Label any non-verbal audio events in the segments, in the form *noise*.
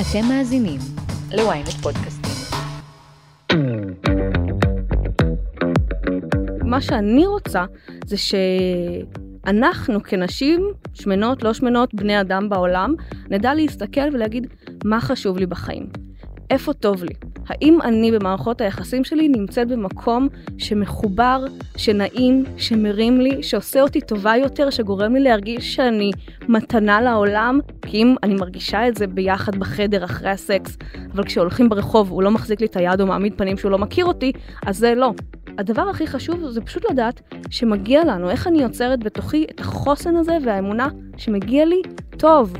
אתם מאזינים ל-ynet פודקאסטים. מה שאני רוצה זה שאנחנו כנשים, שמנות, לא שמנות, בני אדם בעולם, נדע להסתכל ולהגיד מה חשוב לי בחיים. איפה טוב לי? האם אני במערכות היחסים שלי נמצאת במקום שמחובר, שנעים, שמרים לי, שעושה אותי טובה יותר, שגורם לי להרגיש שאני מתנה לעולם? כי אם אני מרגישה את זה ביחד בחדר אחרי הסקס, אבל כשהולכים ברחוב הוא לא מחזיק לי את היד או מעמיד פנים שהוא לא מכיר אותי, אז זה לא. הדבר הכי חשוב זה פשוט לדעת שמגיע לנו, איך אני יוצרת בתוכי את החוסן הזה והאמונה שמגיע לי טוב.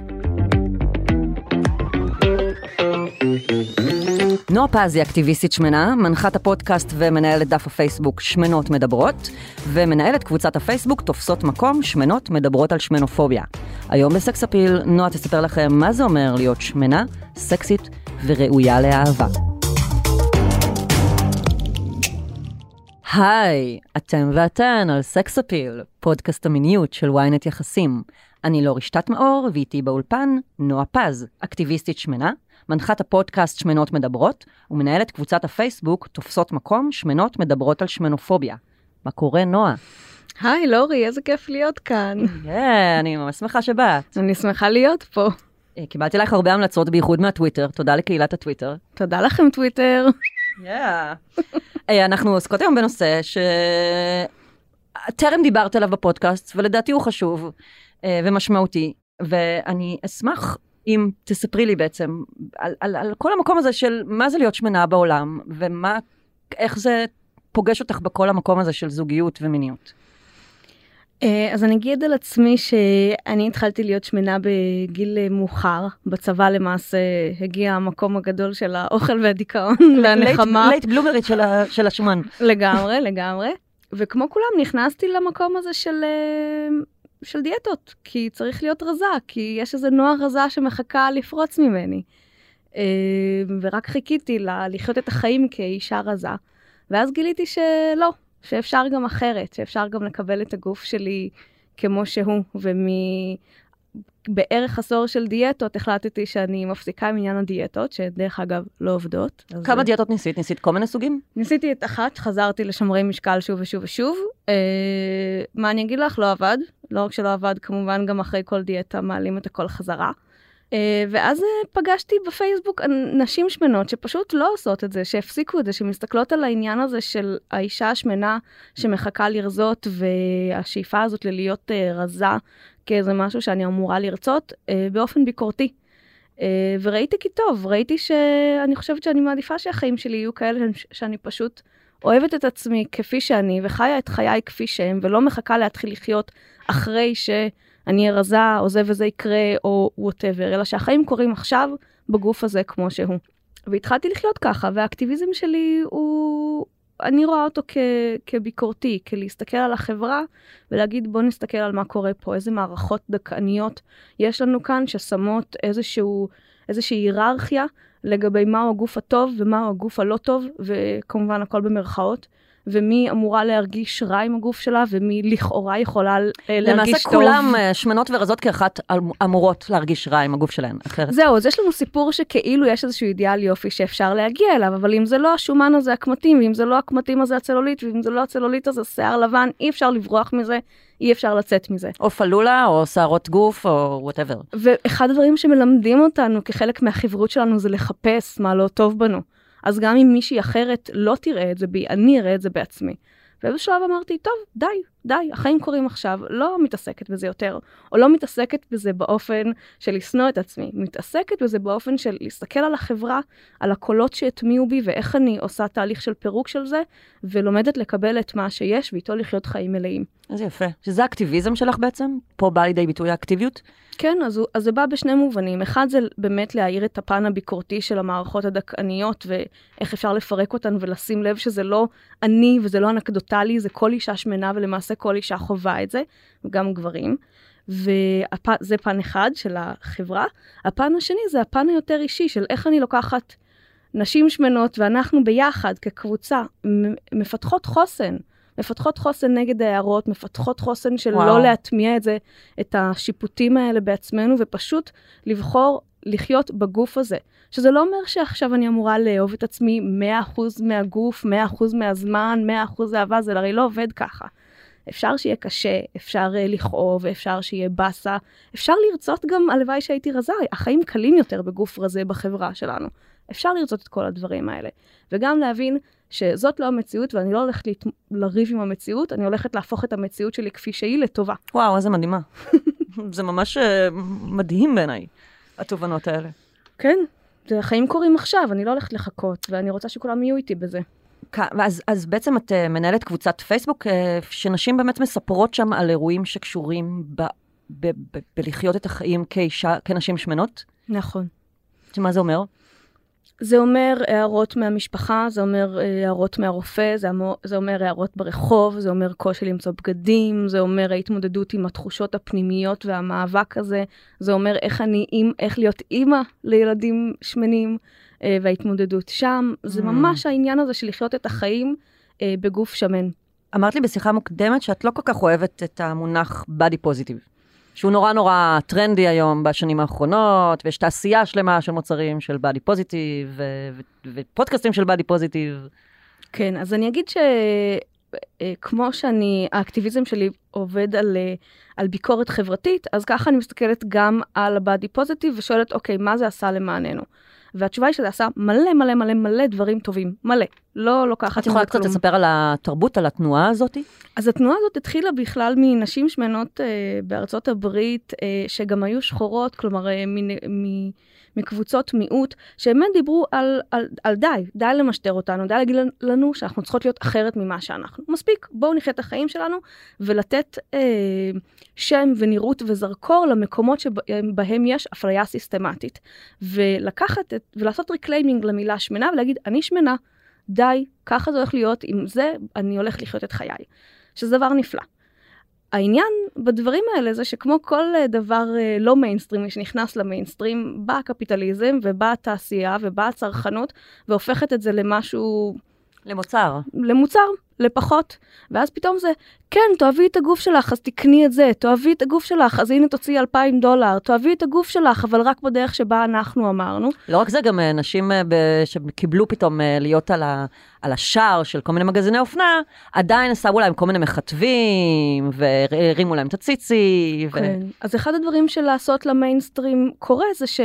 נועה פז היא אקטיביסטית שמנה, מנחת הפודקאסט ומנהלת דף הפייסבוק שמנות מדברות, ומנהלת קבוצת הפייסבוק תופסות מקום שמנות מדברות על שמנופוביה. היום בסקס אפיל, נועה תספר לכם מה זה אומר להיות שמנה, סקסית וראויה לאהבה. היי, אתם ואתן על סקס אפיל, פודקאסט המיניות של ynet יחסים. אני לא רשתת מאור, ואיתי באולפן נועה פז, אקטיביסטית שמנה, מנחת הפודקאסט שמנות מדברות, ומנהלת קבוצת הפייסבוק תופסות מקום שמנות מדברות על שמנופוביה. מה קורה, נועה? היי לורי, איזה כיף להיות כאן. כן, אני ממש שמחה שבאת. אני שמחה להיות פה. אה, קיבלתי עלייך הרבה המלצות, בייחוד מהטוויטר, תודה לקהילת הטוויטר. תודה לכם טוויטר. אה, אנחנו עוסקות היום בנושא שטרם דיברת עליו בפודקאסט, ולדעתי הוא חשוב אה, ומשמעותי, ואני אשמח אם תספרי לי בעצם על, על, על כל המקום הזה של מה זה להיות שמנה בעולם, ומה, איך זה פוגש אותך בכל המקום הזה של זוגיות ומיניות. אה, אז אני אגיד על עצמי שאני התחלתי להיות שמנה בגיל מאוחר. בצבא למעשה הגיע המקום הגדול של האוכל והדיכאון *laughs* והנחמה. late bloomer ית של, השומן. לגמרי, לגמרי. וכמו כולם נכנסתי למקום הזה של אה, של דיאטות, כי צריך להיות רזה, כי יש איזה נערה רזה שמחכה לפרוץ ממני. אה, ורק חיכיתי לה לחיות את החיים כאישה רזה, ואז גיליתי שלא, שאפשר גם אחרת, שאפשר גם לקבל את הגוף שלי כמו שהוא, ובערך עשור של דיאטות החלטתי שאני מפסיקה עם עניין הדיאטות, שדרך אגב לא עובדות. כמה דיאטות ניסית? ניסית כל מיני סוגים? ניסיתי את אחת, חזרתי לשמרי משקל שוב ושוב ושוב. אה, מה אני אגיד לך? לא עבד. לא רק שלא עבד, כמובן גם אחרי כל דיאטה מעלים את הכל חזרה. אה, ואז אה, פגשתי בפייסבוק נשים שמנות שפשוט לא עושות את זה, שהפסיקו את זה, שמסתכלות על העניין הזה של האישה השמנה שמחכה לרזות והשאיפה הזאת ללהיות אה, רזה כאיזה משהו שאני אמורה לרצות באופן ביקורתי. וראיתי כי טוב, ראיתי שאני חושבת שאני מעדיפה שהחיים שלי יהיו כאלה שאני פשוט אוהבת את עצמי כפי שאני וחיה את חיי כפי שהם ולא מחכה להתחיל לחיות אחרי שאני אהיה רזה, או זה וזה יקרה, או וואטאבר, אלא שהחיים קורים עכשיו בגוף הזה כמו שהוא. והתחלתי לחיות ככה, והאקטיביזם שלי הוא... אני רואה אותו כ, כביקורתי, כלהסתכל על החברה ולהגיד בוא נסתכל על מה קורה פה, איזה מערכות דכאניות יש לנו כאן ששמות איזשהו, איזושהי היררכיה לגבי מהו הגוף הטוב ומהו הגוף הלא טוב, וכמובן הכל במרכאות. ומי אמורה להרגיש רע עם הגוף שלה, ומי לכאורה יכולה אה, להרגיש טוב. למעשה כולם אה, שמנות ורזות כאחת אמורות להרגיש רע עם הגוף שלהן, אחרת. זהו, אז יש לנו סיפור שכאילו יש איזשהו אידיאל יופי שאפשר להגיע אליו, אבל אם זה לא השומן אז זה הקמטים, ואם זה לא הקמטים אז זה הצלוליט, ואם זה לא הצלוליט אז זה שיער לבן, אי אפשר לברוח מזה. אי אפשר לצאת מזה. או פלולה, או שערות גוף, או whatever. ואחד הדברים שמלמדים אותנו כחלק מהחברות שלנו זה לחפש מה לא טוב בנו. אז גם אם מישהי אחרת לא תראה את זה בי, אני אראה את זה בעצמי. ובאיזשהו שלב אמרתי, טוב, די, די, החיים קורים עכשיו, לא מתעסקת בזה יותר, או לא מתעסקת בזה באופן של לשנוא את עצמי, מתעסקת בזה באופן של להסתכל על החברה, על הקולות שהטמיעו בי, ואיך אני עושה תהליך של פירוק של זה, ולומדת לקבל את מה שיש, ואיתו לחיות חיים מלאים. איזה יפה. שזה האקטיביזם שלך בעצם? פה בא לידי ביטוי האקטיביות? כן, אז, אז זה בא בשני מובנים. אחד זה באמת להאיר את הפן הביקורתי של המערכות הדכאניות, ואיך אפשר לפרק אותן ולשים לב שזה לא אני וזה לא אנקדוטלי, זה כל אישה שמנה, ולמעשה כל אישה חווה את זה, גם גברים. וזה פן אחד של החברה. הפן השני זה הפן היותר אישי של איך אני לוקחת נשים שמנות ואנחנו ביחד כקבוצה מפתחות חוסן. מפתחות חוסן נגד ההערות, מפתחות חוסן של וואו. לא להטמיע את זה, את השיפוטים האלה בעצמנו, ופשוט לבחור לחיות בגוף הזה. שזה לא אומר שעכשיו אני אמורה לאהוב את עצמי 100% מהגוף, 100% מהזמן, 100% אהבה, זה הרי לא עובד ככה. אפשר שיהיה קשה, אפשר uh, לכאוב, אפשר שיהיה באסה, אפשר לרצות גם, הלוואי שהייתי רזה, החיים קלים יותר בגוף רזה בחברה שלנו. אפשר לרצות את כל הדברים האלה. וגם להבין שזאת לא המציאות ואני לא הולכת להת... לריב עם המציאות, אני הולכת להפוך את המציאות שלי כפי שהיא לטובה. וואו, איזה מדהימה. *laughs* זה ממש uh, מדהים בעיניי, התובנות האלה. כן, החיים קורים עכשיו, אני לא הולכת לחכות, ואני רוצה שכולם יהיו איתי בזה. אז, אז בעצם את uh, מנהלת קבוצת פייסבוק, uh, שנשים באמת מספרות שם על אירועים שקשורים ב, ב, ב, בלחיות את החיים כאישה, כנשים שמנות? נכון. מה זה אומר? זה אומר הערות מהמשפחה, זה אומר אה, הערות מהרופא, זה אומר, זה אומר הערות ברחוב, זה אומר קושי למצוא בגדים, זה אומר ההתמודדות עם התחושות הפנימיות והמאבק הזה, זה אומר איך אני, איך להיות אימא לילדים שמנים. אה, וההתמודדות שם. זה mm. ממש העניין הזה של לחיות את החיים אה, בגוף שמן. אמרת לי בשיחה מוקדמת שאת לא כל כך אוהבת את המונח body positive. שהוא נורא נורא טרנדי היום בשנים האחרונות, ויש תעשייה שלמה של מוצרים של body positive, ופודקאסטים של body positive. כן, אז אני אגיד שכמו אה, שאני, האקטיביזם שלי עובד על, על ביקורת חברתית, אז ככה אני מסתכלת גם על ה-body positive ושואלת, אוקיי, מה זה עשה למעננו? והתשובה היא שזה עשה מלא מלא מלא מלא דברים טובים, מלא. לא לוקחת את יכולה קצת לספר על התרבות, על התנועה הזאת? אז התנועה הזאת התחילה בכלל מנשים שמנות אה, בארצות הברית, אה, שגם היו שחורות, כלומר, אה, מ, מ, מקבוצות מיעוט, שבאמת דיברו על, על, על די, די למשטר אותנו, די להגיד לנו שאנחנו צריכות להיות אחרת ממה שאנחנו. מספיק, בואו נחיה את החיים שלנו, ולתת אה, שם ונראות וזרקור למקומות שבהם יש אפליה סיסטמטית. ולקחת את, ולעשות reclaiming למילה שמנה ולהגיד, אני שמנה. די, ככה זה הולך להיות, עם זה אני הולך לחיות את חיי. שזה דבר נפלא. העניין בדברים האלה זה שכמו כל אה, דבר אה, לא מיינסטרימי שנכנס למיינסטרים, בא הקפיטליזם ובאה התעשייה ובאה הצרכנות והופכת את זה למשהו... למוצר. למוצר, לפחות. ואז פתאום זה, כן, תאהבי את הגוף שלך, אז תקני את זה, תאהבי את הגוף שלך, אז הנה תוציאי 2,000 דולר, תאהבי את הגוף שלך, אבל רק בדרך שבה אנחנו אמרנו. לא רק זה, גם אה, נשים אה, שקיבלו פתאום אה, להיות על, ה, על השער של כל מיני מגזיני אופנה, עדיין שמו להם כל מיני מכתבים, והרימו להם את הציצי. כן, ו... אז אחד הדברים של לעשות למיינסטרים קורה זה ש...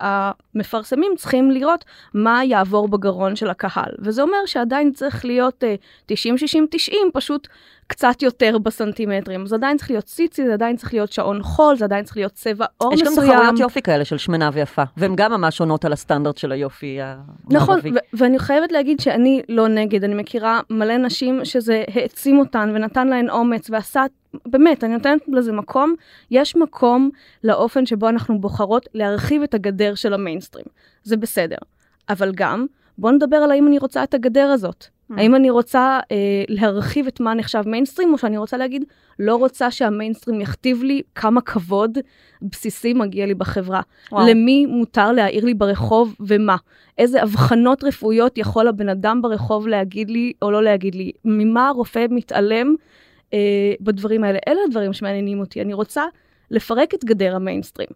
המפרסמים צריכים לראות מה יעבור בגרון של הקהל. וזה אומר שעדיין צריך להיות 90, 60, 90, פשוט קצת יותר בסנטימטרים. זה עדיין צריך להיות ציצי, זה עדיין צריך להיות שעון חול, זה עדיין צריך להיות צבע עור מסוים. יש גם תחרויות יופי כאלה של שמנה ויפה, והן גם ממש עונות על הסטנדרט של היופי המערבי. נכון, ואני חייבת להגיד שאני לא נגד, אני מכירה מלא נשים שזה העצים אותן ונתן להן אומץ ועשה באמת, אני נותנת לזה מקום, יש מקום לאופן שבו אנחנו בוחרות להרחיב את הגדר של המיינסטרים. זה בסדר. אבל גם, בואו נדבר על האם אני רוצה את הגדר הזאת. Mm. האם אני רוצה אה, להרחיב את מה נחשב מיינסטרים, או שאני רוצה להגיד, לא רוצה שהמיינסטרים יכתיב לי כמה כבוד בסיסי מגיע לי בחברה. וואו. למי מותר להעיר לי ברחוב ומה. איזה אבחנות רפואיות יכול הבן אדם ברחוב להגיד לי או לא להגיד לי. ממה הרופא מתעלם אה, בדברים האלה. אלה הדברים שמעניינים אותי. אני רוצה לפרק את גדר המיינסטרים.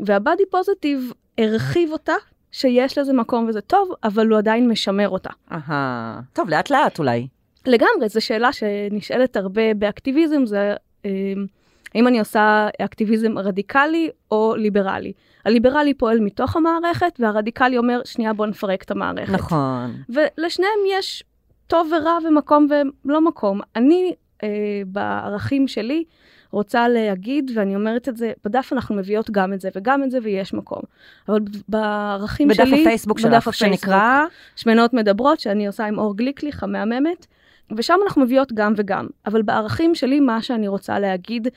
והבאדי פוזיטיב הרחיב אותה, שיש לזה מקום וזה טוב, אבל הוא עדיין משמר אותה. אהה, טוב, לאט לאט אולי. לגמרי, זו שאלה שנשאלת הרבה באקטיביזם, זה אה, האם אני עושה אקטיביזם רדיקלי או ליברלי. הליברלי פועל מתוך המערכת, והרדיקלי אומר, שנייה, בוא נפרק את המערכת. נכון. ולשניהם יש טוב ורע ומקום ולא מקום. אני אה, בערכים שלי רוצה להגיד, ואני אומרת את זה, בדף אנחנו מביאות גם את זה וגם את זה, ויש מקום. אבל בערכים בדף שלי... בדף הפייסבוק שלך, שנקרא... שמנות מדברות, שאני עושה עם אור גליקליך המהממת. ושם אנחנו מביאות גם וגם. אבל בערכים שלי, מה שאני רוצה להגיד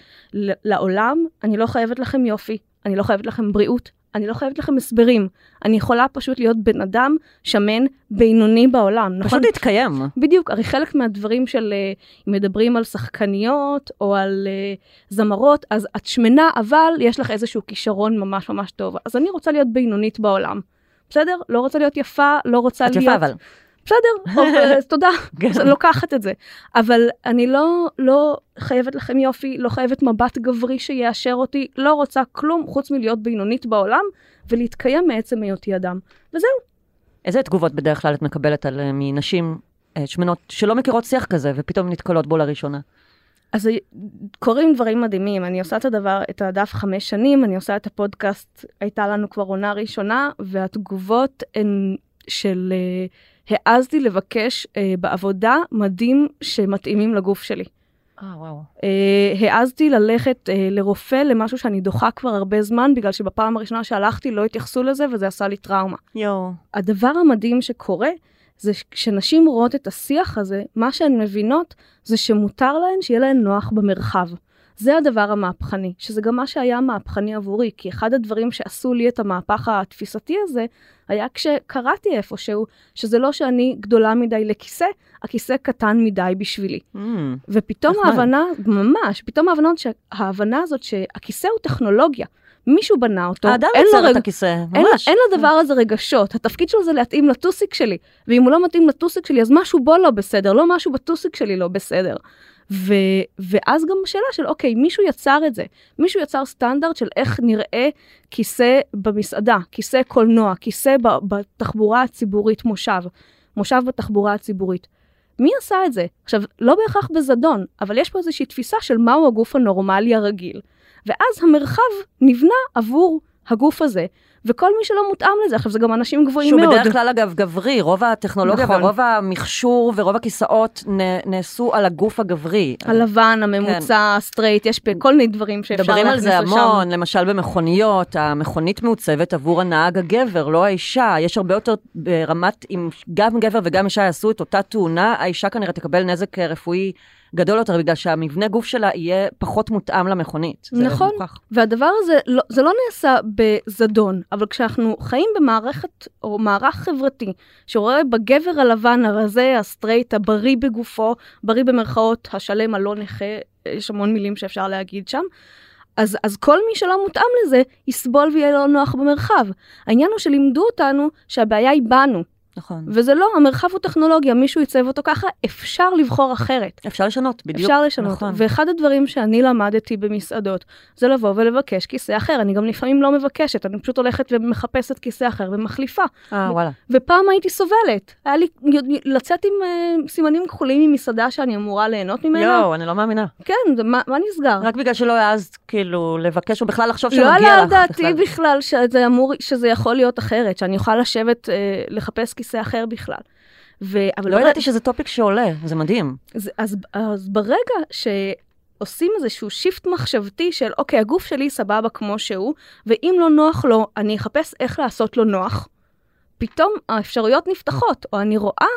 לעולם, אני לא חייבת לכם יופי, אני לא חייבת לכם בריאות, אני לא חייבת לכם הסברים. אני יכולה פשוט להיות בן אדם שמן בינוני בעולם, נכון? פשוט להתקיים. בדיוק, הרי חלק מהדברים של, אה, אם מדברים על שחקניות או על uh, זמרות, אז את שמנה, אבל יש לך איזשהו כישרון ממש ממש טוב. אז אני רוצה להיות בינונית בעולם. בסדר? לא רוצה להיות יפה, לא רוצה את להיות... את יפה אבל. בסדר, *laughs* אוקיי, אז תודה, כן. אני לוקחת את זה. אבל אני לא, לא חייבת לכם יופי, לא חייבת מבט גברי שיאשר אותי, לא רוצה כלום חוץ מלהיות בינונית בעולם ולהתקיים מעצם היותי אדם. וזהו. איזה תגובות בדרך כלל את מקבלת על, אה, מנשים אה, שמנות שלא מכירות שיח כזה ופתאום נתקלות בו לראשונה? אז קורים דברים מדהימים, אני עושה את הדבר, את הדף חמש שנים, אני עושה את הפודקאסט, הייתה לנו כבר עונה ראשונה, והתגובות הן של uh, העזתי לבקש uh, בעבודה מדים שמתאימים לגוף שלי. אה, וואו. Uh, העזתי ללכת uh, לרופא למשהו שאני דוחה כבר הרבה זמן, בגלל שבפעם הראשונה שהלכתי לא התייחסו לזה וזה עשה לי טראומה. יואו. הדבר המדהים שקורה, זה כשנשים רואות את השיח הזה, מה שהן מבינות זה שמותר להן שיהיה להן נוח במרחב. זה הדבר המהפכני, שזה גם מה שהיה מהפכני עבורי, כי אחד הדברים שעשו לי את המהפך התפיסתי הזה, היה כשקראתי איפשהו, שזה לא שאני גדולה מדי לכיסא, הכיסא קטן מדי בשבילי. Mm, ופתאום נחמד. ההבנה, ממש, פתאום ההבנה, ההבנה הזאת שהכיסא הוא טכנולוגיה. מישהו בנה אותו, האדם אין לו יוצר את הכיסא, אין, ממש. אין לדבר הזה רגשות, התפקיד שלו זה להתאים לטוסיק שלי, ואם הוא לא מתאים לטוסיק שלי אז משהו בו לא בסדר, לא משהו בטוסיק שלי לא בסדר. ו, ואז גם השאלה של אוקיי, מישהו יצר את זה, מישהו יצר סטנדרט של איך נראה כיסא במסעדה, כיסא קולנוע, כיסא ב, בתחבורה הציבורית, מושב, מושב בתחבורה הציבורית. מי עשה את זה? עכשיו, לא בהכרח בזדון, אבל יש פה איזושהי תפיסה של מהו הגוף הנורמלי הרגיל. ואז המרחב נבנה עבור הגוף הזה, וכל מי שלא מותאם לזה, עכשיו זה גם אנשים גבוהים שהוא מאוד. בדרך כלל אגב גברי, רוב הטכנולוגיה נכון. ורוב המכשור ורוב הכיסאות נ- נעשו על הגוף הגברי. הלבן, הממוצע, הסטרייט, יש בכל מיני דברים שאפשר מדברים על להכניס זה לשם. המון, למשל במכוניות, המכונית מעוצבת עבור הנהג הגבר, לא האישה. יש הרבה יותר ברמת, אם גם גבר וגם אישה יעשו את אותה תאונה, האישה כנראה תקבל נזק אה, רפואי גדול יותר, בגלל שהמבנה גוף שלה יהיה פחות מותאם למכונית. נכון. מוכח. והדבר הזה, לא, זה לא נעשה בזדון, אבל כשאנחנו חיים במערכת או מערך חברתי שרואה בגבר הלבן, הרזה, הסטרייט, הבריא בגופו, בריא במרכאות, השלם, הלא נכה, יש המון מילים שאפשר להגיד שם, אז, אז כל מי שלא מותאם לזה, יסבול ויהיה לו נוח במרחב. העניין הוא שלימדו אותנו שהבעיה היא בנו, נכון. וזה לא, המרחב הוא טכנולוגיה, מישהו עיצב אותו ככה, אפשר לבחור אחרת. אפשר לשנות, בדיוק. אפשר לשנות. נכון. ואחד הדברים שאני למדתי במסעדות, זה לבוא ולבקש כיסא אחר. אני גם לפעמים לא מבקשת, אני פשוט הולכת ומחפשת כיסא אחר ומחליפה. אה, וואלה. ופעם הייתי סובלת. היה לי לצאת עם uh, סימנים כחולים ממסעדה שאני אמורה ליהנות ממנה. יואו, אני לא מאמינה. כן, זה, מה, מה נסגר? רק בגלל שלא העזת כאילו לבקש או בכלל לחשוב לא שמגיע לך. עלה על דעתי בכלל. שזה אמור, שזה יכול להיות אחרת, שאני אוכל לשבת, אה, לחפש כיסא אחר בכלל. ו... אבל לא ידעתי שזה טופיק שעולה, זה מדהים. אז, אז, אז ברגע שעושים איזשהו שיפט מחשבתי של אוקיי, הגוף שלי סבבה כמו שהוא, ואם לא נוח לו, אני אחפש איך לעשות לו נוח, פתאום האפשרויות נפתחות, או אני רואה,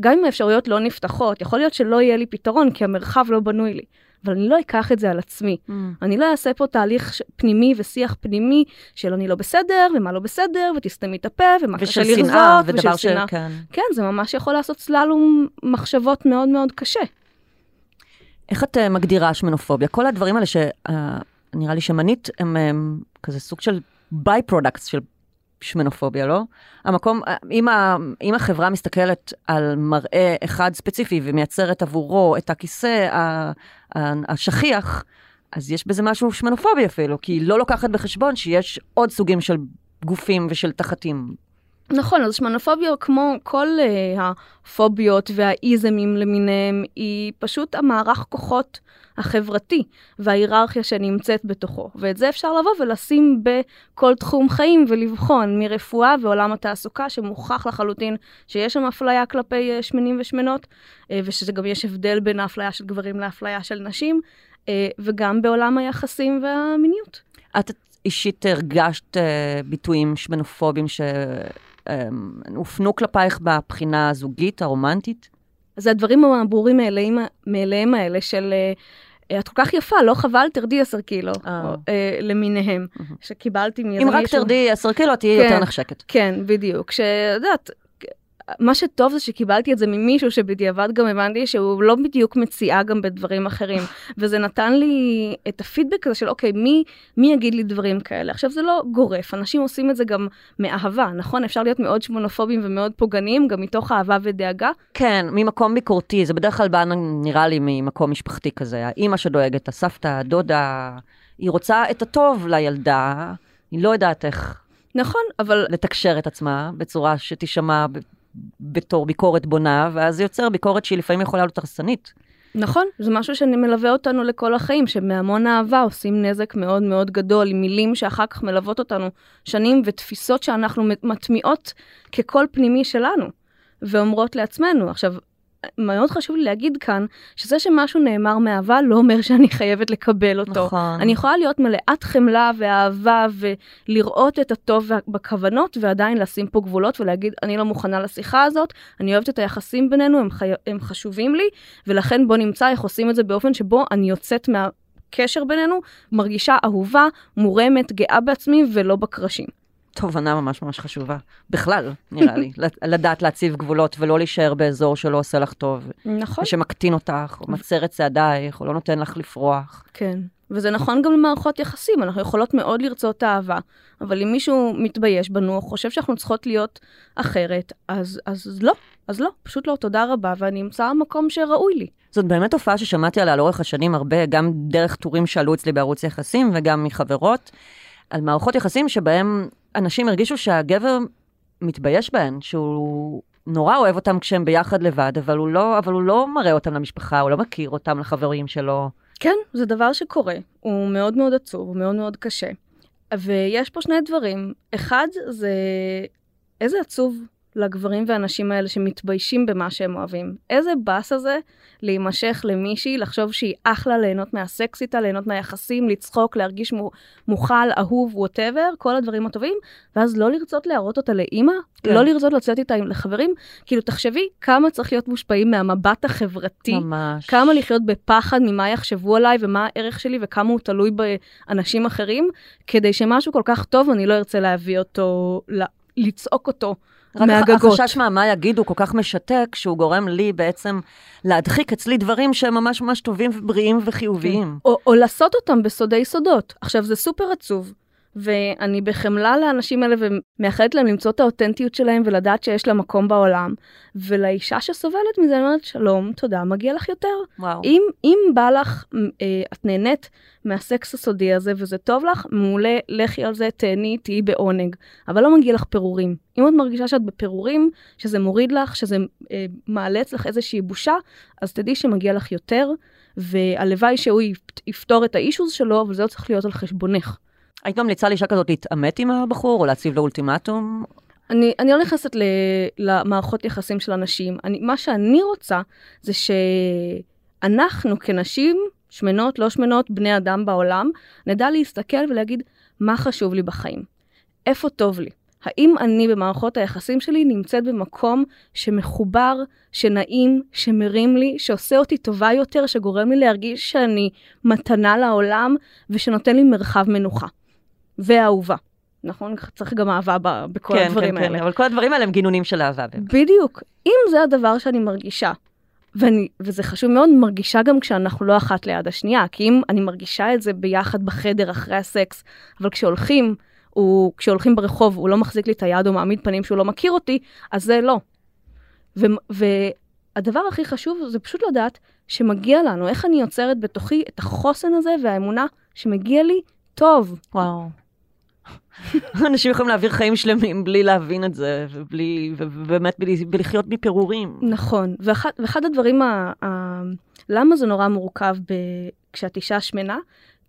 גם אם האפשרויות לא נפתחות, יכול להיות שלא יהיה לי פתרון, כי המרחב לא בנוי לי, אבל אני לא אקח את זה על עצמי. אני לא אעשה פה תהליך ש- פנימי ושיח פנימי של אני לא בסדר, ומה לא בסדר, ותסתמי את הפה, ומה קשה ושל לרזות, שנאה, ושל ודבר ש... שנאה. כן. כן, זה ממש יכול לעשות סללום מחשבות מאוד מאוד קשה. איך את אה, מגדירה שמנופוביה? כל הדברים האלה שנראה לי שמנית, הם הם כזה סוג של by-products של שמנופוביה, לא? המקום, אם, ה, אם החברה מסתכלת על מראה אחד ספציפי ומייצרת עבורו את הכיסא השכיח, אז יש בזה משהו שמנופובי אפילו, כי היא לא לוקחת בחשבון שיש עוד סוגים של גופים ושל תחתים. נכון, אז שמנופוביה, כמו כל אה, הפוביות והאיזמים למיניהם, היא פשוט המערך כוחות החברתי וההיררכיה שנמצאת בתוכו. ואת זה אפשר לבוא ולשים בכל תחום חיים ולבחון מרפואה ועולם התעסוקה, שמוכח לחלוטין שיש שם אפליה כלפי uh, שמנים ושמנות, uh, ושזה גם יש הבדל בין האפליה של גברים לאפליה של נשים, uh, וגם בעולם היחסים והמיניות. את אישית הרגשת אה, ביטויים שמנופובים שהופנו כלפייך בבחינה הזוגית, הרומנטית? זה הדברים הברורים מאליהם, מאליהם האלה של אה, את כל כך יפה, לא חבל, תרדי עשר קילו, אה. או, אה, למיניהם, שקיבלתי אם מאיזה רק מישהו. תרדי 10 קילו, את תהיי כן. יותר נחשקת. כן, בדיוק. שאת יודעת, מה שטוב זה שקיבלתי את זה ממישהו שבדיעבד גם הבנתי שהוא לא בדיוק מציעה גם בדברים אחרים. *laughs* וזה נתן לי את הפידבק הזה של אוקיי, מי, מי יגיד לי דברים כאלה? עכשיו זה לא גורף, אנשים עושים את זה גם מאהבה, נכון? אפשר להיות מאוד שמונופובים ומאוד פוגעניים, גם מתוך אהבה ודאגה. כן, ממקום ביקורתי, זה בדרך כלל בא נראה לי ממקום משפחתי כזה. האימא שדואגת, הסבתא, הדודה, היא רוצה את הטוב לילדה, היא לא יודעת איך נכון, אבל לתקשר את עצמה בצורה שתישמע בתור ביקורת בונה, ואז זה יוצר ביקורת שהיא לפעמים יכולה להיות הרסנית. נכון, זה משהו שמלווה אותנו לכל החיים, שמהמון אהבה עושים נזק מאוד מאוד גדול, עם מילים שאחר כך מלוות אותנו שנים, ותפיסות שאנחנו מטמיעות כקול פנימי שלנו, ואומרות לעצמנו. עכשיו, מאוד חשוב לי להגיד כאן, שזה שמשהו נאמר מאהבה לא אומר שאני חייבת לקבל אותו. נכון. אני יכולה להיות מלאת חמלה ואהבה ולראות את הטוב בכוונות ועדיין לשים פה גבולות ולהגיד אני לא מוכנה לשיחה הזאת, אני אוהבת את היחסים בינינו, הם, חי... הם חשובים לי, ולכן בוא נמצא איך עושים את זה באופן שבו אני יוצאת מהקשר בינינו, מרגישה אהובה, מורמת, גאה בעצמי ולא בקרשים. תובנה ממש ממש חשובה. בכלל, נראה לי. *laughs* לדעת להציב גבולות ולא להישאר באזור שלא עושה לך טוב. נכון. שמקטין אותך, או מצר את צעדייך, או לא נותן לך לפרוח. כן. וזה נכון גם למערכות יחסים, אנחנו יכולות מאוד לרצות אהבה, אבל אם מישהו מתבייש בנו, או חושב שאנחנו צריכות להיות אחרת, אז, אז לא, אז לא, פשוט לא, תודה רבה, ואני אמצא מקום שראוי לי. זאת באמת תופעה ששמעתי עליה לאורך השנים הרבה, גם דרך טורים שעלו אצלי בערוץ יחסים וגם מחברות, על מערכות יחסים שבהם אנשים הרגישו שהגבר מתבייש בהן, שהוא נורא אוהב אותם כשהם ביחד לבד, אבל הוא לא, אבל הוא לא מראה אותם למשפחה, הוא לא מכיר אותם לחברים שלו. כן, זה דבר שקורה. הוא מאוד מאוד עצוב, הוא מאוד מאוד קשה. ויש פה שני דברים. אחד, זה איזה עצוב לגברים והנשים האלה שמתביישים במה שהם אוהבים. איזה באסה זה להימשך למישהי, לחשוב שהיא אחלה, ליהנות מהסקס איתה, ליהנות מהיחסים, לצחוק, להרגיש מוכל, אהוב, ווטאבר, כל הדברים הטובים, ואז לא לרצות להראות אותה לאימא, כן. לא לרצות לצאת איתה לחברים. כאילו, תחשבי כמה צריך להיות מושפעים מהמבט החברתי. ממש. כמה לחיות בפחד ממה יחשבו עליי ומה הערך שלי וכמה הוא תלוי באנשים אחרים, כדי שמשהו כל כך טוב, אני לא ארצה להביא אותו, לצעוק אותו. רק מהגגות. החשש מהמה יגידו כל כך משתק, שהוא גורם לי בעצם להדחיק אצלי דברים שהם ממש ממש טובים ובריאים וחיוביים. או, או לעשות אותם בסודי סודות. עכשיו, זה סופר עצוב, ואני בחמלה לאנשים האלה ומאחלת להם למצוא את האותנטיות שלהם ולדעת שיש לה מקום בעולם. ולאישה שסובלת מזה, אני אומרת, שלום, תודה, מגיע לך יותר. וואו. אם, אם בא לך, אה, את נהנית מהסקס הסודי הזה וזה טוב לך, מעולה, לכי על זה, תהני, תהיי בעונג. אבל לא מגיע לך פירורים. אם את מרגישה שאת בפירורים, שזה מוריד לך, שזה אה, מעלה אצלך איזושהי בושה, אז תדעי שמגיע לך יותר, והלוואי שהוא יפתור את האישוז שלו, אבל זה לא צריך להיות על חשבונך. היית ממליצה לאישה כזאת להתעמת עם הבחור, או להציב לו אולטימטום? אני, אני לא נכנסת ל, למערכות יחסים של אנשים. אני, מה שאני רוצה זה שאנחנו כנשים, שמנות, לא שמנות, בני אדם בעולם, נדע להסתכל ולהגיד מה חשוב לי בחיים. איפה טוב לי? האם אני במערכות היחסים שלי נמצאת במקום שמחובר, שנעים, שמרים לי, שעושה אותי טובה יותר, שגורם לי להרגיש שאני מתנה לעולם ושנותן לי מרחב מנוחה. ואהובה. נכון? צריך גם אהבה ב- בכל כן, הדברים כן, האלה. כן, אבל כל הדברים האלה הם גינונים של אהבה. באמת. בדיוק. אם זה הדבר שאני מרגישה, ואני, וזה חשוב מאוד, מרגישה גם כשאנחנו לא אחת ליד השנייה, כי אם אני מרגישה את זה ביחד בחדר אחרי הסקס, אבל כשהולכים, הוא, כשהולכים ברחוב הוא לא מחזיק לי את היד או מעמיד פנים שהוא לא מכיר אותי, אז זה לא. ו, והדבר הכי חשוב זה פשוט לדעת שמגיע לנו, איך אני יוצרת בתוכי את החוסן הזה והאמונה שמגיע לי טוב. וואו. *laughs* אנשים יכולים להעביר חיים שלמים בלי להבין את זה, ובלי, ובאמת בלי, בלי לחיות מפירורים. נכון, ואחד, ואחד הדברים, ה, ה, למה זה נורא מורכב ב, כשאת אישה שמנה?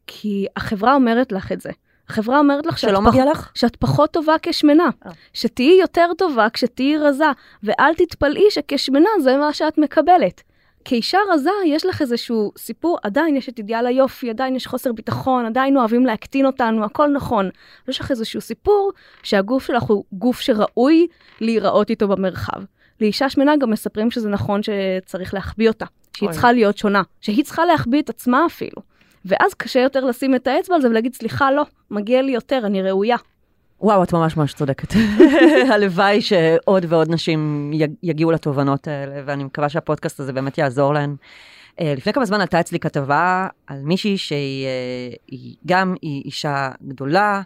כי החברה אומרת לך את זה. החברה אומרת לך שלא מגיע לך? שאת פחות טובה כשמנה, אה. שתהיי יותר טובה כשתהיי רזה, ואל תתפלאי שכשמנה זה מה שאת מקבלת. כאישה רזה יש לך איזשהו סיפור, עדיין יש את אידיאל היופי, עדיין יש חוסר ביטחון, עדיין אוהבים להקטין אותנו, הכל נכון. יש לך איזשהו סיפור שהגוף שלך הוא גוף שראוי להיראות איתו במרחב. לאישה שמנה גם מספרים שזה נכון שצריך להחביא אותה, שהיא אוי. צריכה להיות שונה, שהיא צריכה להחביא את עצמה אפילו. ואז קשה יותר לשים את האצבע על זה ולהגיד, סליחה, לא, מגיע לי יותר, אני ראויה. וואו, את ממש ממש צודקת. *laughs* הלוואי שעוד ועוד נשים יג- יגיעו לתובנות האלה, ואני מקווה שהפודקאסט הזה באמת יעזור להן. אה, לפני כמה זמן עלתה אצלי כתבה על מישהי שהיא אה, היא גם היא אישה גדולה,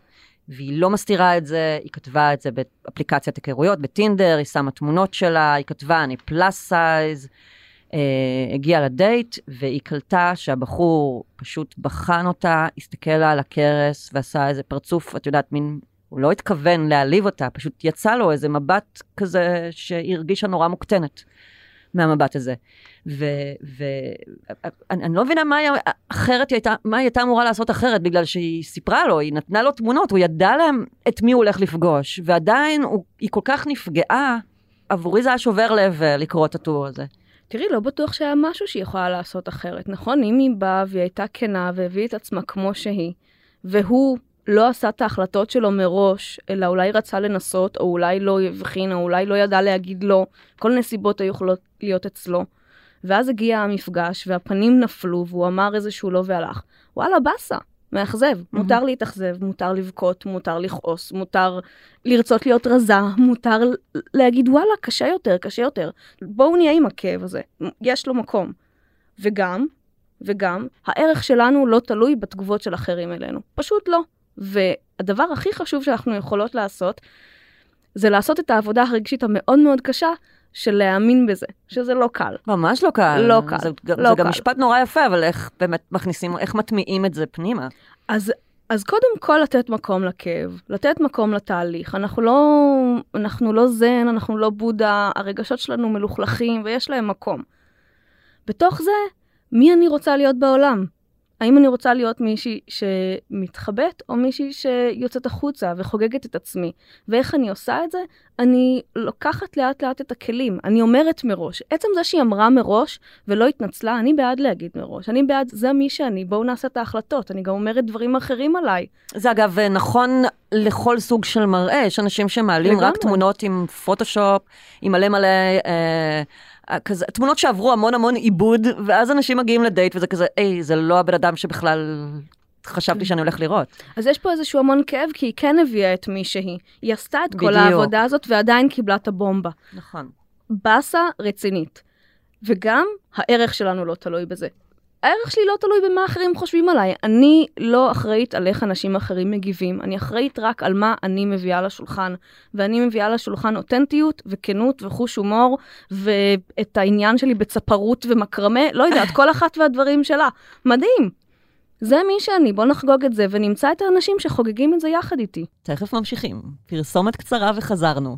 והיא לא מסתירה את זה, היא כתבה את זה באפליקציית היכרויות, בטינדר, היא שמה תמונות שלה, היא כתבה אני פלאס סייז, אה, הגיעה לדייט, והיא קלטה שהבחור פשוט בחן אותה, הסתכל לה על הכרס ועשה איזה פרצוף, את יודעת, מין, הוא לא התכוון להעליב אותה, פשוט יצא לו איזה מבט כזה שהיא הרגישה נורא מוקטנת מהמבט הזה. ואני אני לא מבינה מה היא, אחרת היא הייתה, מה היא הייתה אמורה לעשות אחרת, בגלל שהיא סיפרה לו, היא נתנה לו תמונות, הוא ידע להם את מי הוא הולך לפגוש, ועדיין הוא, היא כל כך נפגעה, עבורי זה היה שובר לב אה, לקרוא את הטור הזה. תראי, לא בטוח שהיה משהו שהיא יכולה לעשות אחרת, נכון? אם היא באה והיא הייתה כנה והביאה את עצמה כמו שהיא, והוא לא עשה את ההחלטות שלו מראש, אלא אולי רצה לנסות, או אולי לא הבחין, או אולי לא ידע להגיד לא, כל נסיבות היו יכולות להיות אצלו. ואז הגיע המפגש, והפנים נפלו, והוא אמר איזשהו לא והלך. וואלה, באסה, מאכזב. Mm-hmm. מותר להתאכזב, מותר לבכות, מותר לכעוס, מותר לרצות להיות רזה, מותר להגיד וואלה, קשה יותר, קשה יותר. בואו נהיה עם הכאב הזה, יש לו מקום. וגם, וגם, הערך שלנו לא תלוי בתגובות של אחרים אלינו. פשוט לא. והדבר הכי חשוב שאנחנו יכולות לעשות, זה לעשות את העבודה הרגשית המאוד מאוד קשה של להאמין בזה, שזה לא קל. ממש לא קל. לא קל, זה, לא זה קל. גם משפט נורא יפה, אבל איך באמת מכניסים, איך מטמיעים את זה פנימה? אז, אז קודם כל לתת מקום לכאב, לתת מקום לתהליך. אנחנו לא, אנחנו לא זן, אנחנו לא בודה, הרגשות שלנו מלוכלכים ויש להם מקום. בתוך זה, מי אני רוצה להיות בעולם? האם אני רוצה להיות מישהי שמתחבאת, או מישהי שיוצאת החוצה וחוגגת את עצמי? ואיך אני עושה את זה? אני לוקחת לאט לאט את הכלים, אני אומרת מראש. עצם זה שהיא אמרה מראש ולא התנצלה, אני בעד להגיד מראש. אני בעד, זה מי שאני, בואו נעשה את ההחלטות. אני גם אומרת דברים אחרים עליי. זה אגב נכון לכל סוג של מראה, יש אנשים שמעלים לגמרי. רק תמונות עם פוטושופ, עם מלא מלא... אה, אה, כזה, תמונות שעברו המון המון עיבוד, ואז אנשים מגיעים לדייט וזה כזה, היי, זה לא הבן אדם שבכלל חשבתי שאני הולך לראות. אז יש פה איזשהו המון כאב, כי היא כן הביאה את מי שהיא. היא עשתה את כל בדיוק. העבודה הזאת ועדיין קיבלה את הבומבה. נכון. באסה רצינית. וגם הערך שלנו לא תלוי בזה. הערך שלי לא תלוי במה אחרים חושבים עליי. אני לא אחראית על איך אנשים אחרים מגיבים, אני אחראית רק על מה אני מביאה לשולחן. ואני מביאה לשולחן אותנטיות וכנות וחוש הומור, ואת העניין שלי בצפרות ומקרמה, לא יודעת, כל אחת והדברים שלה. מדהים. זה מי שאני, בוא נחגוג את זה, ונמצא את האנשים שחוגגים את זה יחד איתי. תכף ממשיכים. פרסומת קצרה וחזרנו.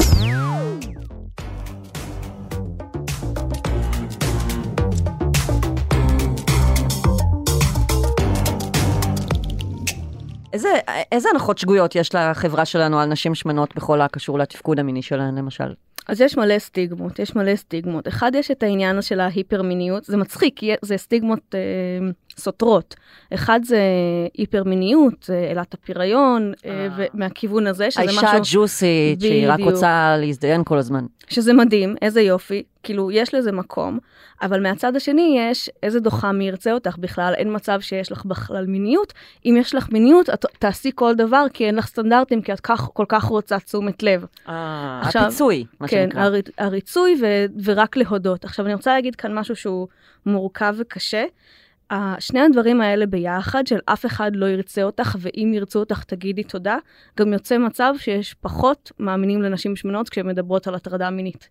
איזה, איזה הנחות שגויות יש לחברה שלנו על נשים שמנות בכל הקשור לתפקוד המיני שלהן, למשל? אז יש מלא סטיגמות, יש מלא סטיגמות. אחד, יש את העניין של ההיפר-מיניות, זה מצחיק, זה סטיגמות אה, סותרות. אחד זה היפר-מיניות, אלת הפריון, אה, ומהכיוון הזה, שזה האישה משהו... הג'וסית, שהיא רק. רוצה להזדיין כל הזמן. שזה מדהים, איזה יופי, כאילו, יש לזה מקום, אבל מהצד השני יש איזה דוחה מי ירצה אותך בכלל, אין מצב שיש לך בכלל מיניות. אם יש לך מיניות, את תעשי כל דבר, כי אין לך סטנדרטים, כי את כך, כל כך רוצה תשומת לב. עכשיו- הפיצוי, מה כן, שנקרא. הר, הריצוי ו, ורק להודות. עכשיו, אני רוצה להגיד כאן משהו שהוא מורכב וקשה. שני הדברים האלה ביחד, של אף אחד לא ירצה אותך, ואם ירצו אותך תגידי תודה, גם יוצא מצב שיש פחות מאמינים לנשים שמנות כשהן מדברות על הטרדה מינית.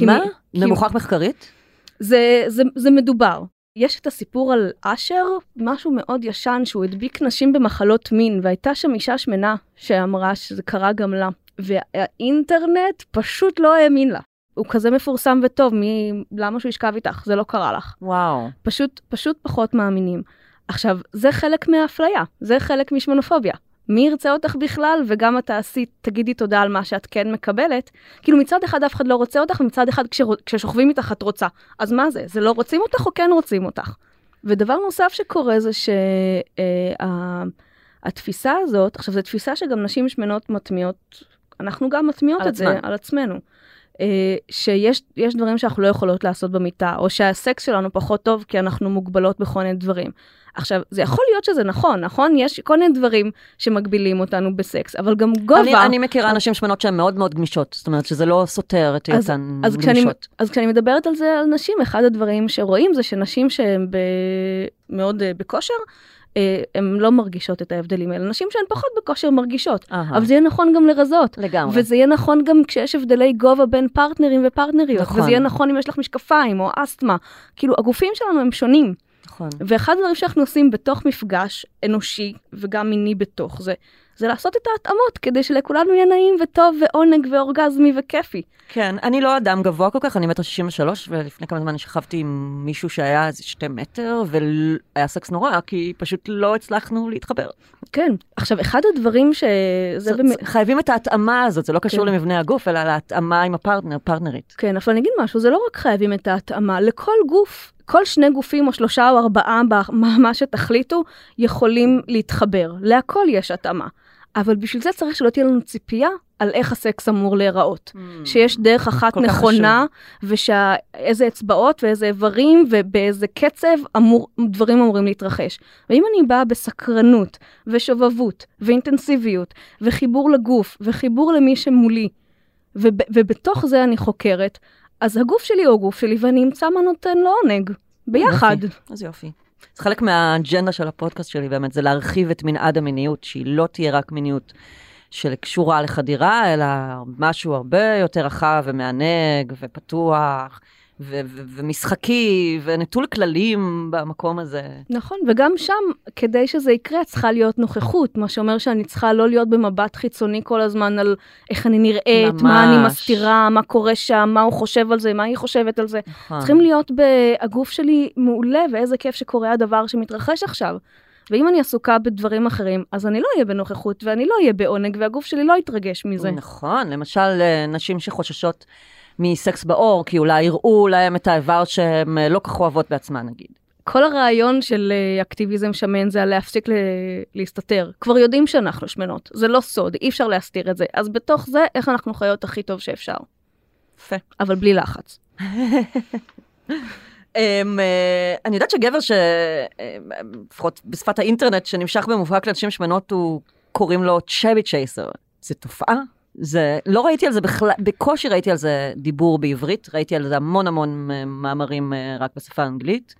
מה? זה כי- מוכח מחקרית? זה, זה, זה מדובר. יש את הסיפור על אשר, משהו מאוד ישן, שהוא הדביק נשים במחלות מין, והייתה שם אישה שמנה שאמרה שזה קרה גם לה. והאינטרנט פשוט לא האמין לה. הוא כזה מפורסם וטוב, מי, למה שהוא ישכב איתך? זה לא קרה לך. וואו. פשוט, פשוט פחות מאמינים. עכשיו, זה חלק מהאפליה, זה חלק משמנופוביה. מי ירצה אותך בכלל, וגם את תעשי, תגידי תודה על מה שאת כן מקבלת. כאילו מצד אחד אף אחד לא רוצה אותך, ומצד אחד כשרו- כששוכבים איתך את רוצה. אז מה זה? זה לא רוצים אותך או כן רוצים אותך? ודבר נוסף שקורה זה שהתפיסה הזאת, עכשיו זו תפיסה שגם נשים שמנות מטמיעות, אנחנו גם מטמיעות את זה עצמן. על עצמנו. אה, שיש יש דברים שאנחנו לא יכולות לעשות במיטה, או שהסקס שלנו פחות טוב כי אנחנו מוגבלות בכל מיני דברים. עכשיו, זה יכול להיות שזה נכון, נכון? יש כל מיני דברים שמגבילים אותנו בסקס, אבל גם גובה... אני, אני מכירה נשים שמנות שהן מאוד מאוד גמישות, זאת אומרת שזה לא סותר את אז, היותן אז, כשאני, גמישות. אז כשאני מדברת על זה, על נשים, אחד הדברים שרואים זה שנשים שהן ב, מאוד uh, בכושר, הן לא מרגישות את ההבדלים האלה. נשים שהן פחות בכושר מרגישות. אהה. אבל זה יהיה נכון גם לרזות. לגמרי. וזה יהיה נכון גם כשיש הבדלי גובה בין פרטנרים ופרטנריות. נכון. וזה יהיה נכון אם יש לך משקפיים או אסתמה. כאילו, הגופים שלנו הם שונים. נכון. ואחד הדברים שאנחנו עושים בתוך מפגש אנושי וגם מיני בתוך זה, זה לעשות את ההתאמות כדי שלכולנו יהיה נעים וטוב ועונג ואורגזמי וכיפי. כן, אני לא אדם גבוה כל כך, אני מטר 63, ולפני כמה זמן שכבתי עם מישהו שהיה איזה שתי מטר, והיה סקס נורא, כי פשוט לא הצלחנו להתחבר. כן. עכשיו, אחד הדברים שזה זה, באמת... זה, חייבים את ההתאמה הזאת, זה לא קשור כן. למבנה הגוף, אלא להתאמה עם הפרטנר, פרטנרית. כן, אבל אני אגיד משהו, זה לא רק חייבים את ההתאמה, לכל גוף, כל שני גופים או שלושה או ארבעה, מה שתחליטו, יכולים להתחבר. להכל יש התאמה. אבל בשביל זה צריך שלא תהיה לנו ציפייה על איך הסקס אמור להיראות. שיש דרך אחת נכונה, ושאיזה אצבעות ואיזה איברים ובאיזה קצב אמור, דברים אמורים להתרחש. ואם אני באה בסקרנות ושובבות ואינטנסיביות וחיבור לגוף וחיבור למי שמולי, וב, ובתוך זה אני חוקרת, אז הגוף שלי הוא הגוף שלי ואני אמצא מה נותן לו עונג. ביחד. יופי, אז יופי. זה חלק מהאג'נדה של הפודקאסט שלי באמת, זה להרחיב את מנעד המיניות, שהיא לא תהיה רק מיניות שקשורה לחדירה, אלא משהו הרבה יותר רחב ומענג ופתוח ו- ו- ומשחקי ונטול כללים במקום הזה. נכון, וגם שם, כדי שזה יקרה, צריכה להיות נוכחות, מה שאומר שאני צריכה לא להיות במבט חיצוני כל הזמן על איך אני נראית, מה אני ממש. מסתירה, מה קורה שם, מה הוא חושב על זה, מה היא חושבת על זה. נכון. צריכים להיות בגוף שלי מעולה, ואיזה כיף שקורה הדבר שמתרחש עכשיו. ואם אני עסוקה בדברים אחרים, אז אני לא אהיה בנוכחות, ואני לא אהיה בעונג, והגוף שלי לא יתרגש מזה. נכון, למשל אה, נשים שחוששות מסקס בעור, כי אולי יראו להם את האיבר שהן אה, לא כך אוהבות בעצמן, נגיד. כל הרעיון של אה, אקטיביזם שמן זה להפסיק ל- להסתתר. כבר יודעים שאנחנו שמנות, זה לא סוד, אי אפשר להסתיר את זה. אז בתוך זה, איך אנחנו חיות הכי טוב שאפשר. יפה. אבל בלי לחץ. Um, *laughs* uh, אני יודעת שגבר ש... לפחות בשפת האינטרנט, שנמשך במובהק לנשים שמנות, הוא קוראים לו צ'אבי צ'ייסר. זה תופעה? זה... לא ראיתי על זה בכלל, בקושי ראיתי על זה דיבור בעברית, ראיתי על זה המון המון אה, מאמרים אה, רק בשפה האנגלית.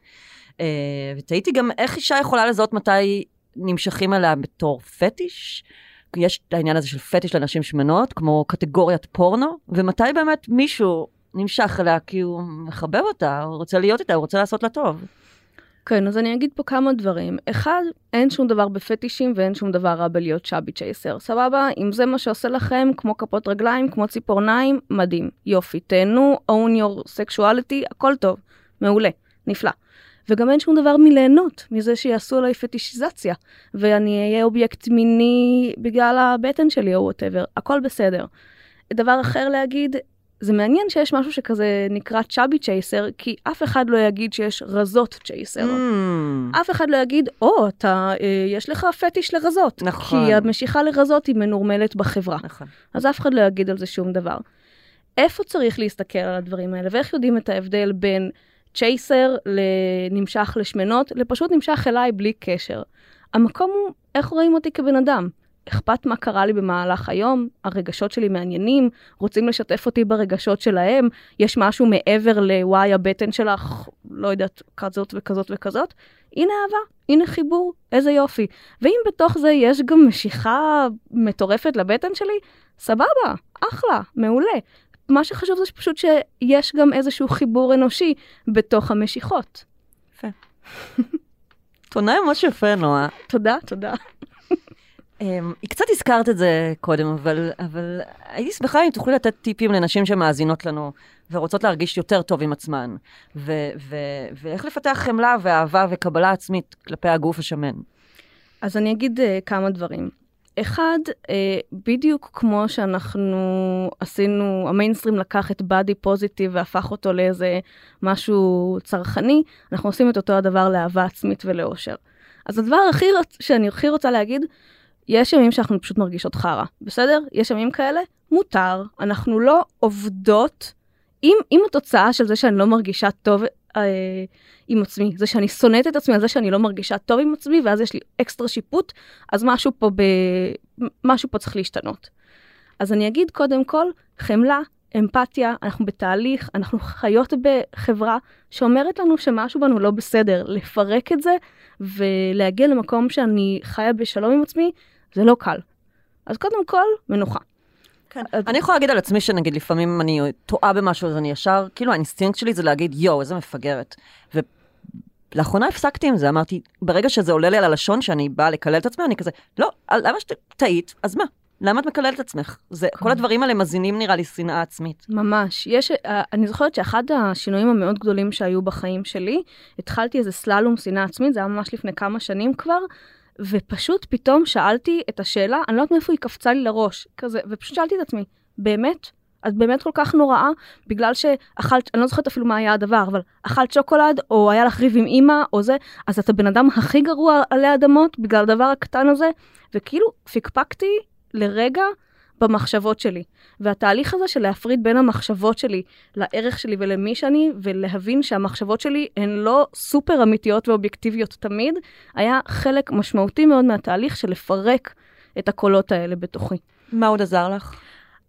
Uh, ותהיתי גם איך אישה יכולה לזהות מתי נמשכים אליה בתור פטיש. יש את העניין הזה של פטיש לנשים שמנות, כמו קטגוריית פורנו, ומתי באמת מישהו נמשך אליה כי הוא מחבב אותה, הוא רוצה להיות איתה, הוא רוצה לעשות לה טוב. כן, אז אני אגיד פה כמה דברים. אחד, אין שום דבר בפטישים ואין שום דבר רע בלהיות chubby chaser. סבבה? אם זה מה שעושה לכם, כמו כפות רגליים, כמו ציפורניים, מדהים. יופי, תהנו, own your sexuality, הכל טוב. מעולה, נפלא. וגם אין שום דבר מליהנות מזה שיעשו עליי פטישיזציה, ואני אהיה אובייקט מיני בגלל הבטן שלי או whatever, הכל בסדר. דבר אחר להגיד, זה מעניין שיש משהו שכזה נקרא צ'אבי צ'ייסר, כי אף אחד לא יגיד שיש רזות צ'ייסר. Mm, אף אחד לא יגיד, או, אתה, אה, יש לך פטיש לרזות. נכון. כי המשיכה לרזות היא מנורמלת בחברה. נכון. אז אף אחד לא יגיד על זה שום דבר. איפה צריך להסתכל על הדברים האלה, ואיך יודעים את ההבדל בין צ'ייסר לנמשך לשמנות, לפשוט נמשך אליי בלי קשר. המקום הוא איך רואים אותי כבן אדם. אכפת מה קרה לי במהלך היום, הרגשות שלי מעניינים, רוצים לשתף אותי ברגשות שלהם, יש משהו מעבר לוואי הבטן שלך, לא יודעת, כזאת וכזאת וכזאת. הנה אהבה, הנה חיבור, איזה יופי. ואם בתוך זה יש גם משיכה מטורפת לבטן שלי, סבבה, אחלה, מעולה. מה שחשוב זה פשוט שיש גם איזשהו חיבור אנושי בתוך המשיכות. *laughs* תונה ממש יפה, נועה. תודה, תודה. Um, קצת הזכרת את זה קודם, אבל, אבל הייתי שמחה אם תוכלי לתת טיפים לנשים שמאזינות לנו ורוצות להרגיש יותר טוב עם עצמן, ו- ו- ואיך לפתח חמלה ואהבה וקבלה עצמית כלפי הגוף השמן. אז אני אגיד uh, כמה דברים. אחד, אה, בדיוק כמו שאנחנו עשינו, המיינסטרים לקח את בדי פוזיטיב והפך אותו לאיזה משהו צרכני, אנחנו עושים את אותו הדבר לאהבה עצמית ולאושר. אז הדבר הכי שאני הכי רוצה להגיד, יש ימים שאנחנו פשוט מרגישות חרא, בסדר? יש ימים כאלה, מותר, אנחנו לא עובדות. אם, אם התוצאה של זה שאני לא מרגישה טוב אה, עם עצמי, זה שאני שונאת את עצמי על זה שאני לא מרגישה טוב עם עצמי, ואז יש לי אקסטרה שיפוט, אז משהו פה, ב... משהו פה צריך להשתנות. אז אני אגיד קודם כל, חמלה, אמפתיה, אנחנו בתהליך, אנחנו חיות בחברה שאומרת לנו שמשהו בנו לא בסדר. לפרק את זה ולהגיע למקום שאני חיה בשלום עם עצמי, זה לא קל. אז קודם כל, מנוחה. כן. אני יכולה להגיד על עצמי שנגיד לפעמים אני טועה במשהו, אז אני ישר, כאילו האינסטינקט שלי זה להגיד, יואו, איזה מפגרת. ולאחרונה הפסקתי עם זה, אמרתי, ברגע שזה עולה לי על הלשון, שאני באה לקלל את עצמי, אני כזה, לא, למה שטעית, אז מה? למה את מקללת את עצמך? זה, כל הדברים האלה מזינים נראה לי שנאה עצמית. ממש. יש, אה, אני זוכרת שאחד השינויים המאוד גדולים שהיו בחיים שלי, התחלתי איזה סללום שנאה עצמית, זה היה ממש לפני כמה שנים כבר, ופשוט פתאום שאלתי את השאלה, אני לא יודעת מאיפה היא קפצה לי לראש, כזה, ופשוט שאלתי את עצמי, באמת? את באמת כל כך נוראה בגלל שאכלת, אני לא זוכרת אפילו מה היה הדבר, אבל אכלת שוקולד, או היה לך ריב עם אימא, או זה, אז את הבן אדם הכי גרוע עלי אדמות בגלל הדבר הקטן הזה, וכאילו פיקפקתי לרגע במחשבות שלי. והתהליך הזה של להפריד בין המחשבות שלי לערך שלי ולמי שאני, ולהבין שהמחשבות שלי הן לא סופר אמיתיות ואובייקטיביות תמיד, היה חלק משמעותי מאוד מהתהליך של לפרק את הקולות האלה בתוכי. מה עוד עזר לך?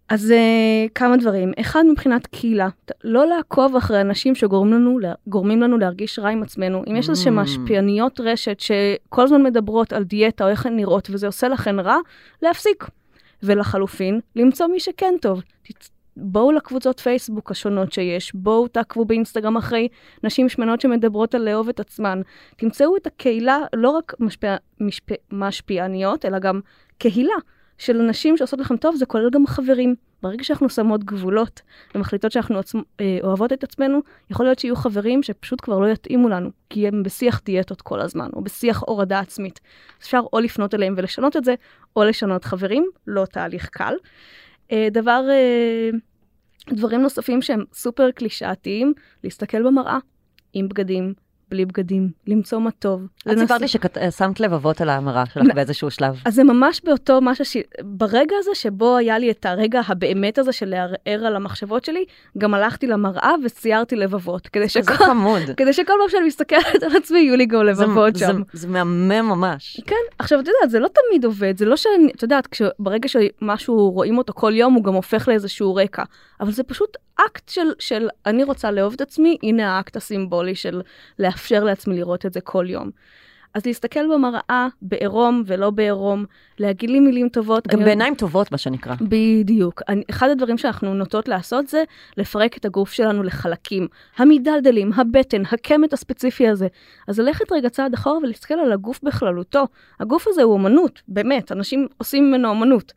אז uh, כמה דברים. אחד, מבחינת קהילה, לא לעקוב אחרי אנשים שגורמים לנו, גורמים לנו להרגיש רע עם עצמנו. אם יש איזשהן משפיעניות רשת שכל הזמן מדברות על דיאטה או איך הן נראות וזה עושה לכן רע, להפסיק. ולחלופין, למצוא מי שכן טוב. בואו לקבוצות פייסבוק השונות שיש, בואו תעקבו באינסטגרם אחרי נשים שמנות שמדברות על לאהוב את עצמן. תמצאו את הקהילה, לא רק משפיע, משפיע, משפיעניות, אלא גם קהילה של נשים שעושות לכם טוב, זה כולל גם חברים. ברגע שאנחנו שמות גבולות ומחליטות שאנחנו עצמ, אה, אוהבות את עצמנו, יכול להיות שיהיו חברים שפשוט כבר לא יתאימו לנו, כי הם בשיח דיאטות כל הזמן, או בשיח הורדה עצמית. אפשר או לפנות אליהם ולשנות את זה, או לשנות חברים, לא תהליך קל. אה, דבר, אה, דברים נוספים שהם סופר קלישאתיים, להסתכל במראה עם בגדים, בלי בגדים, למצוא מה טוב. את סיפרת לי ששמת לבבות על ההמרה שלך באיזשהו שלב. אז זה ממש באותו משהו ש... ברגע הזה שבו היה לי את הרגע הבאמת הזה של לערער על המחשבות שלי, גם הלכתי למראה וציירתי לבבות. כדי שכל... זה חמוד. כדי שכל פעם שאני מסתכלת על עצמי, יהיו לי גם לבבות זה, שם. זה, זה מהמם ממש. כן, עכשיו את יודעת, זה לא תמיד עובד, זה לא שאני, את יודעת, ברגע שמשהו רואים אותו כל יום, הוא גם הופך לאיזשהו רקע. אבל זה פשוט אקט של, של אני רוצה לאהוב את עצמי, הנה האקט הסימבולי של לאפשר לעצמי לראות את זה כל יום. אז להסתכל במראה בעירום ולא בעירום, להגיד לי מילים טובות. גם בעיניים אני... טובות, מה שנקרא. בדיוק. אני, אחד הדברים שאנחנו נוטות לעשות זה לפרק את הגוף שלנו לחלקים. המדלדלים, הבטן, הקמת הספציפי הזה. אז ללכת רגע צעד אחורה ולהסתכל על הגוף בכללותו. הגוף הזה הוא אומנות, באמת, אנשים עושים ממנו אומנות.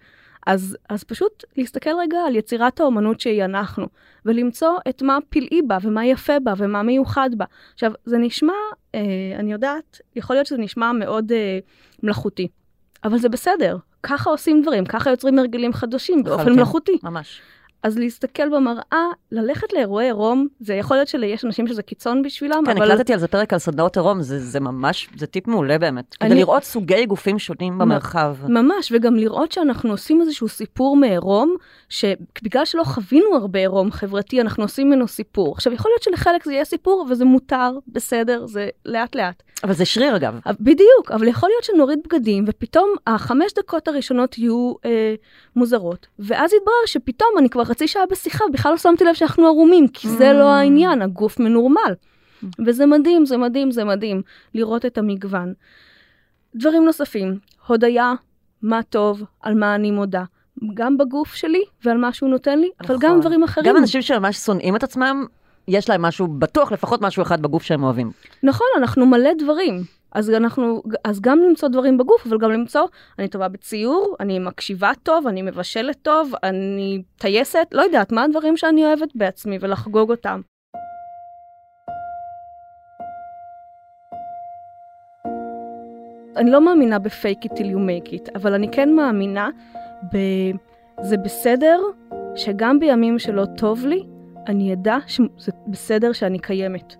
אז, אז פשוט להסתכל רגע על יצירת האומנות שהיא אנחנו, ולמצוא את מה פלאי בה, ומה יפה בה, ומה מיוחד בה. עכשיו, זה נשמע, אה, אני יודעת, יכול להיות שזה נשמע מאוד אה, מלאכותי, אבל זה בסדר. ככה עושים דברים, ככה יוצרים הרגלים חדשים באופן מלאכותי. ממש. אז להסתכל במראה, ללכת לאירועי עירום, זה יכול להיות שיש אנשים שזה קיצון בשבילם, כן, אבל... הקלטתי על זה פרק על סדנאות עירום, זה, זה ממש, זה טיפ מעולה באמת. אני... כדי לראות סוגי גופים שונים במרחב. ממש, וגם לראות שאנחנו עושים איזשהו סיפור מעירום, שבגלל שלא חווינו הרבה עירום חברתי, אנחנו עושים ממנו סיפור. עכשיו, יכול להיות שלחלק זה יהיה סיפור, וזה מותר, בסדר, זה לאט לאט. אבל זה שריר אגב. בדיוק, אבל יכול להיות שנוריד בגדים, ופתאום החמש דקות הראשונות יהיו אה, מוזרות, ואז יתברר שפתאום אני כבר חצי שעה בשיחה, בכלל לא שמתי לב שאנחנו ערומים, כי זה לא העניין, הגוף מנורמל. וזה מדהים, זה מדהים, זה מדהים, לראות את המגוון. דברים נוספים, הודיה, מה טוב, על מה אני מודה. גם בגוף שלי ועל מה שהוא נותן לי, נכון. אבל גם דברים אחרים. גם אנשים שממש שונאים את עצמם, יש להם משהו, בטוח לפחות משהו אחד בגוף שהם אוהבים. נכון, אנחנו מלא דברים. אז אנחנו, אז גם למצוא דברים בגוף, אבל גם למצוא, אני טובה בציור, אני מקשיבה טוב, אני מבשלת טוב, אני טייסת, לא יודעת, מה הדברים שאני אוהבת בעצמי ולחגוג אותם. אני לא מאמינה ב-fake it till you make it, אבל אני כן מאמינה ב... זה בסדר שגם בימים שלא טוב לי, אני אדע שזה בסדר שאני קיימת.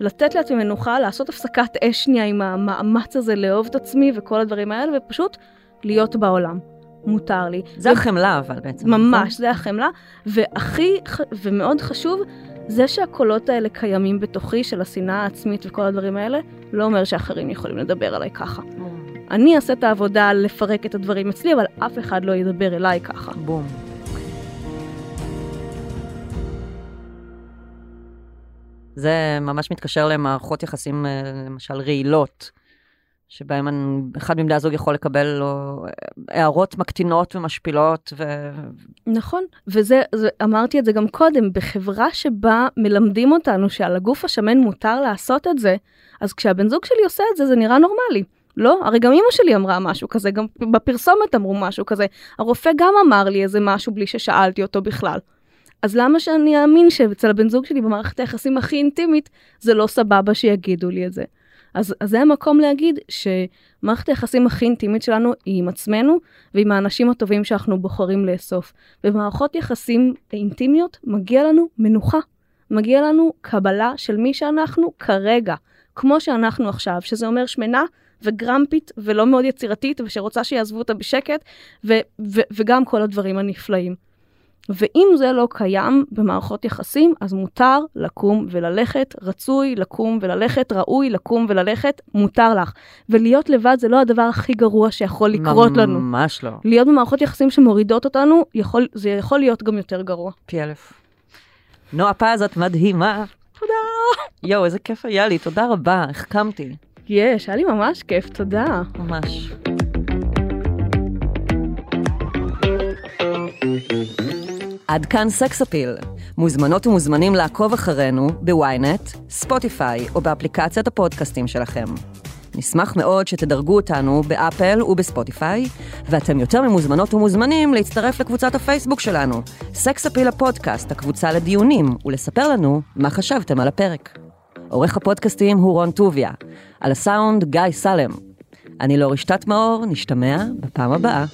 לתת לעצמי מנוחה, לעשות הפסקת אש שנייה עם המאמץ הזה לאהוב את עצמי וכל הדברים האלה, ופשוט להיות בעולם. מותר לי. זה החמלה אבל בעצם. ממש, נכון? זה החמלה. והכי, ומאוד חשוב, זה שהקולות האלה קיימים בתוכי, של השנאה העצמית וכל הדברים האלה, לא אומר שאחרים יכולים לדבר עליי ככה. אני אעשה את העבודה לפרק את הדברים אצלי, אבל אף אחד לא ידבר אליי ככה. בום. זה ממש מתקשר למערכות יחסים, אה, למשל רעילות, שבהם אחד מבני הזוג יכול לקבל לו אה, הערות מקטינות ומשפילות, ו... נכון, וזה, זה, אמרתי את זה גם קודם, בחברה שבה מלמדים אותנו שעל הגוף השמן מותר לעשות את זה, אז כשהבן זוג שלי עושה את זה, זה נראה נורמלי. לא? הרי גם אמא שלי אמרה משהו כזה, גם בפרסומת אמרו משהו כזה. הרופא גם אמר לי איזה משהו בלי ששאלתי אותו בכלל. אז למה שאני אאמין שאצל הבן זוג שלי במערכת היחסים הכי אינטימית, זה לא סבבה שיגידו לי את זה. אז, אז זה המקום להגיד שמערכת היחסים הכי אינטימית שלנו היא עם עצמנו ועם האנשים הטובים שאנחנו בוחרים לאסוף. במערכות יחסים אינטימיות מגיע לנו מנוחה. מגיע לנו קבלה של מי שאנחנו כרגע, כמו שאנחנו עכשיו, שזה אומר שמנה וגרמפית ולא מאוד יצירתית ושרוצה שיעזבו אותה בשקט, ו- ו- וגם כל הדברים הנפלאים. ואם זה לא קיים במערכות יחסים, אז מותר לקום וללכת, רצוי לקום וללכת, ראוי לקום וללכת, מותר לך. ולהיות לבד זה לא הדבר הכי גרוע שיכול לקרות לנו. ממש לא. להיות במערכות יחסים שמורידות אותנו, יכול, זה יכול להיות גם יותר גרוע. פי אלף. נועה פז, את מדהימה. תודה. יואו, איזה כיף היה לי, תודה רבה, החכמתי, יש, היה לי ממש כיף, תודה. ממש. עד כאן סקס אפיל. מוזמנות ומוזמנים לעקוב אחרינו בוויינט, ספוטיפיי או באפליקציית הפודקאסטים שלכם. נשמח מאוד שתדרגו אותנו באפל ובספוטיפיי, ואתם יותר ממוזמנות ומוזמנים להצטרף לקבוצת הפייסבוק שלנו, סקס אפיל הפודקאסט, הקבוצה לדיונים, ולספר לנו מה חשבתם על הפרק. עורך הפודקאסטים הוא רון טוביה, על הסאונד גיא סלם. אני לא רשתת מאור, נשתמע בפעם הבאה.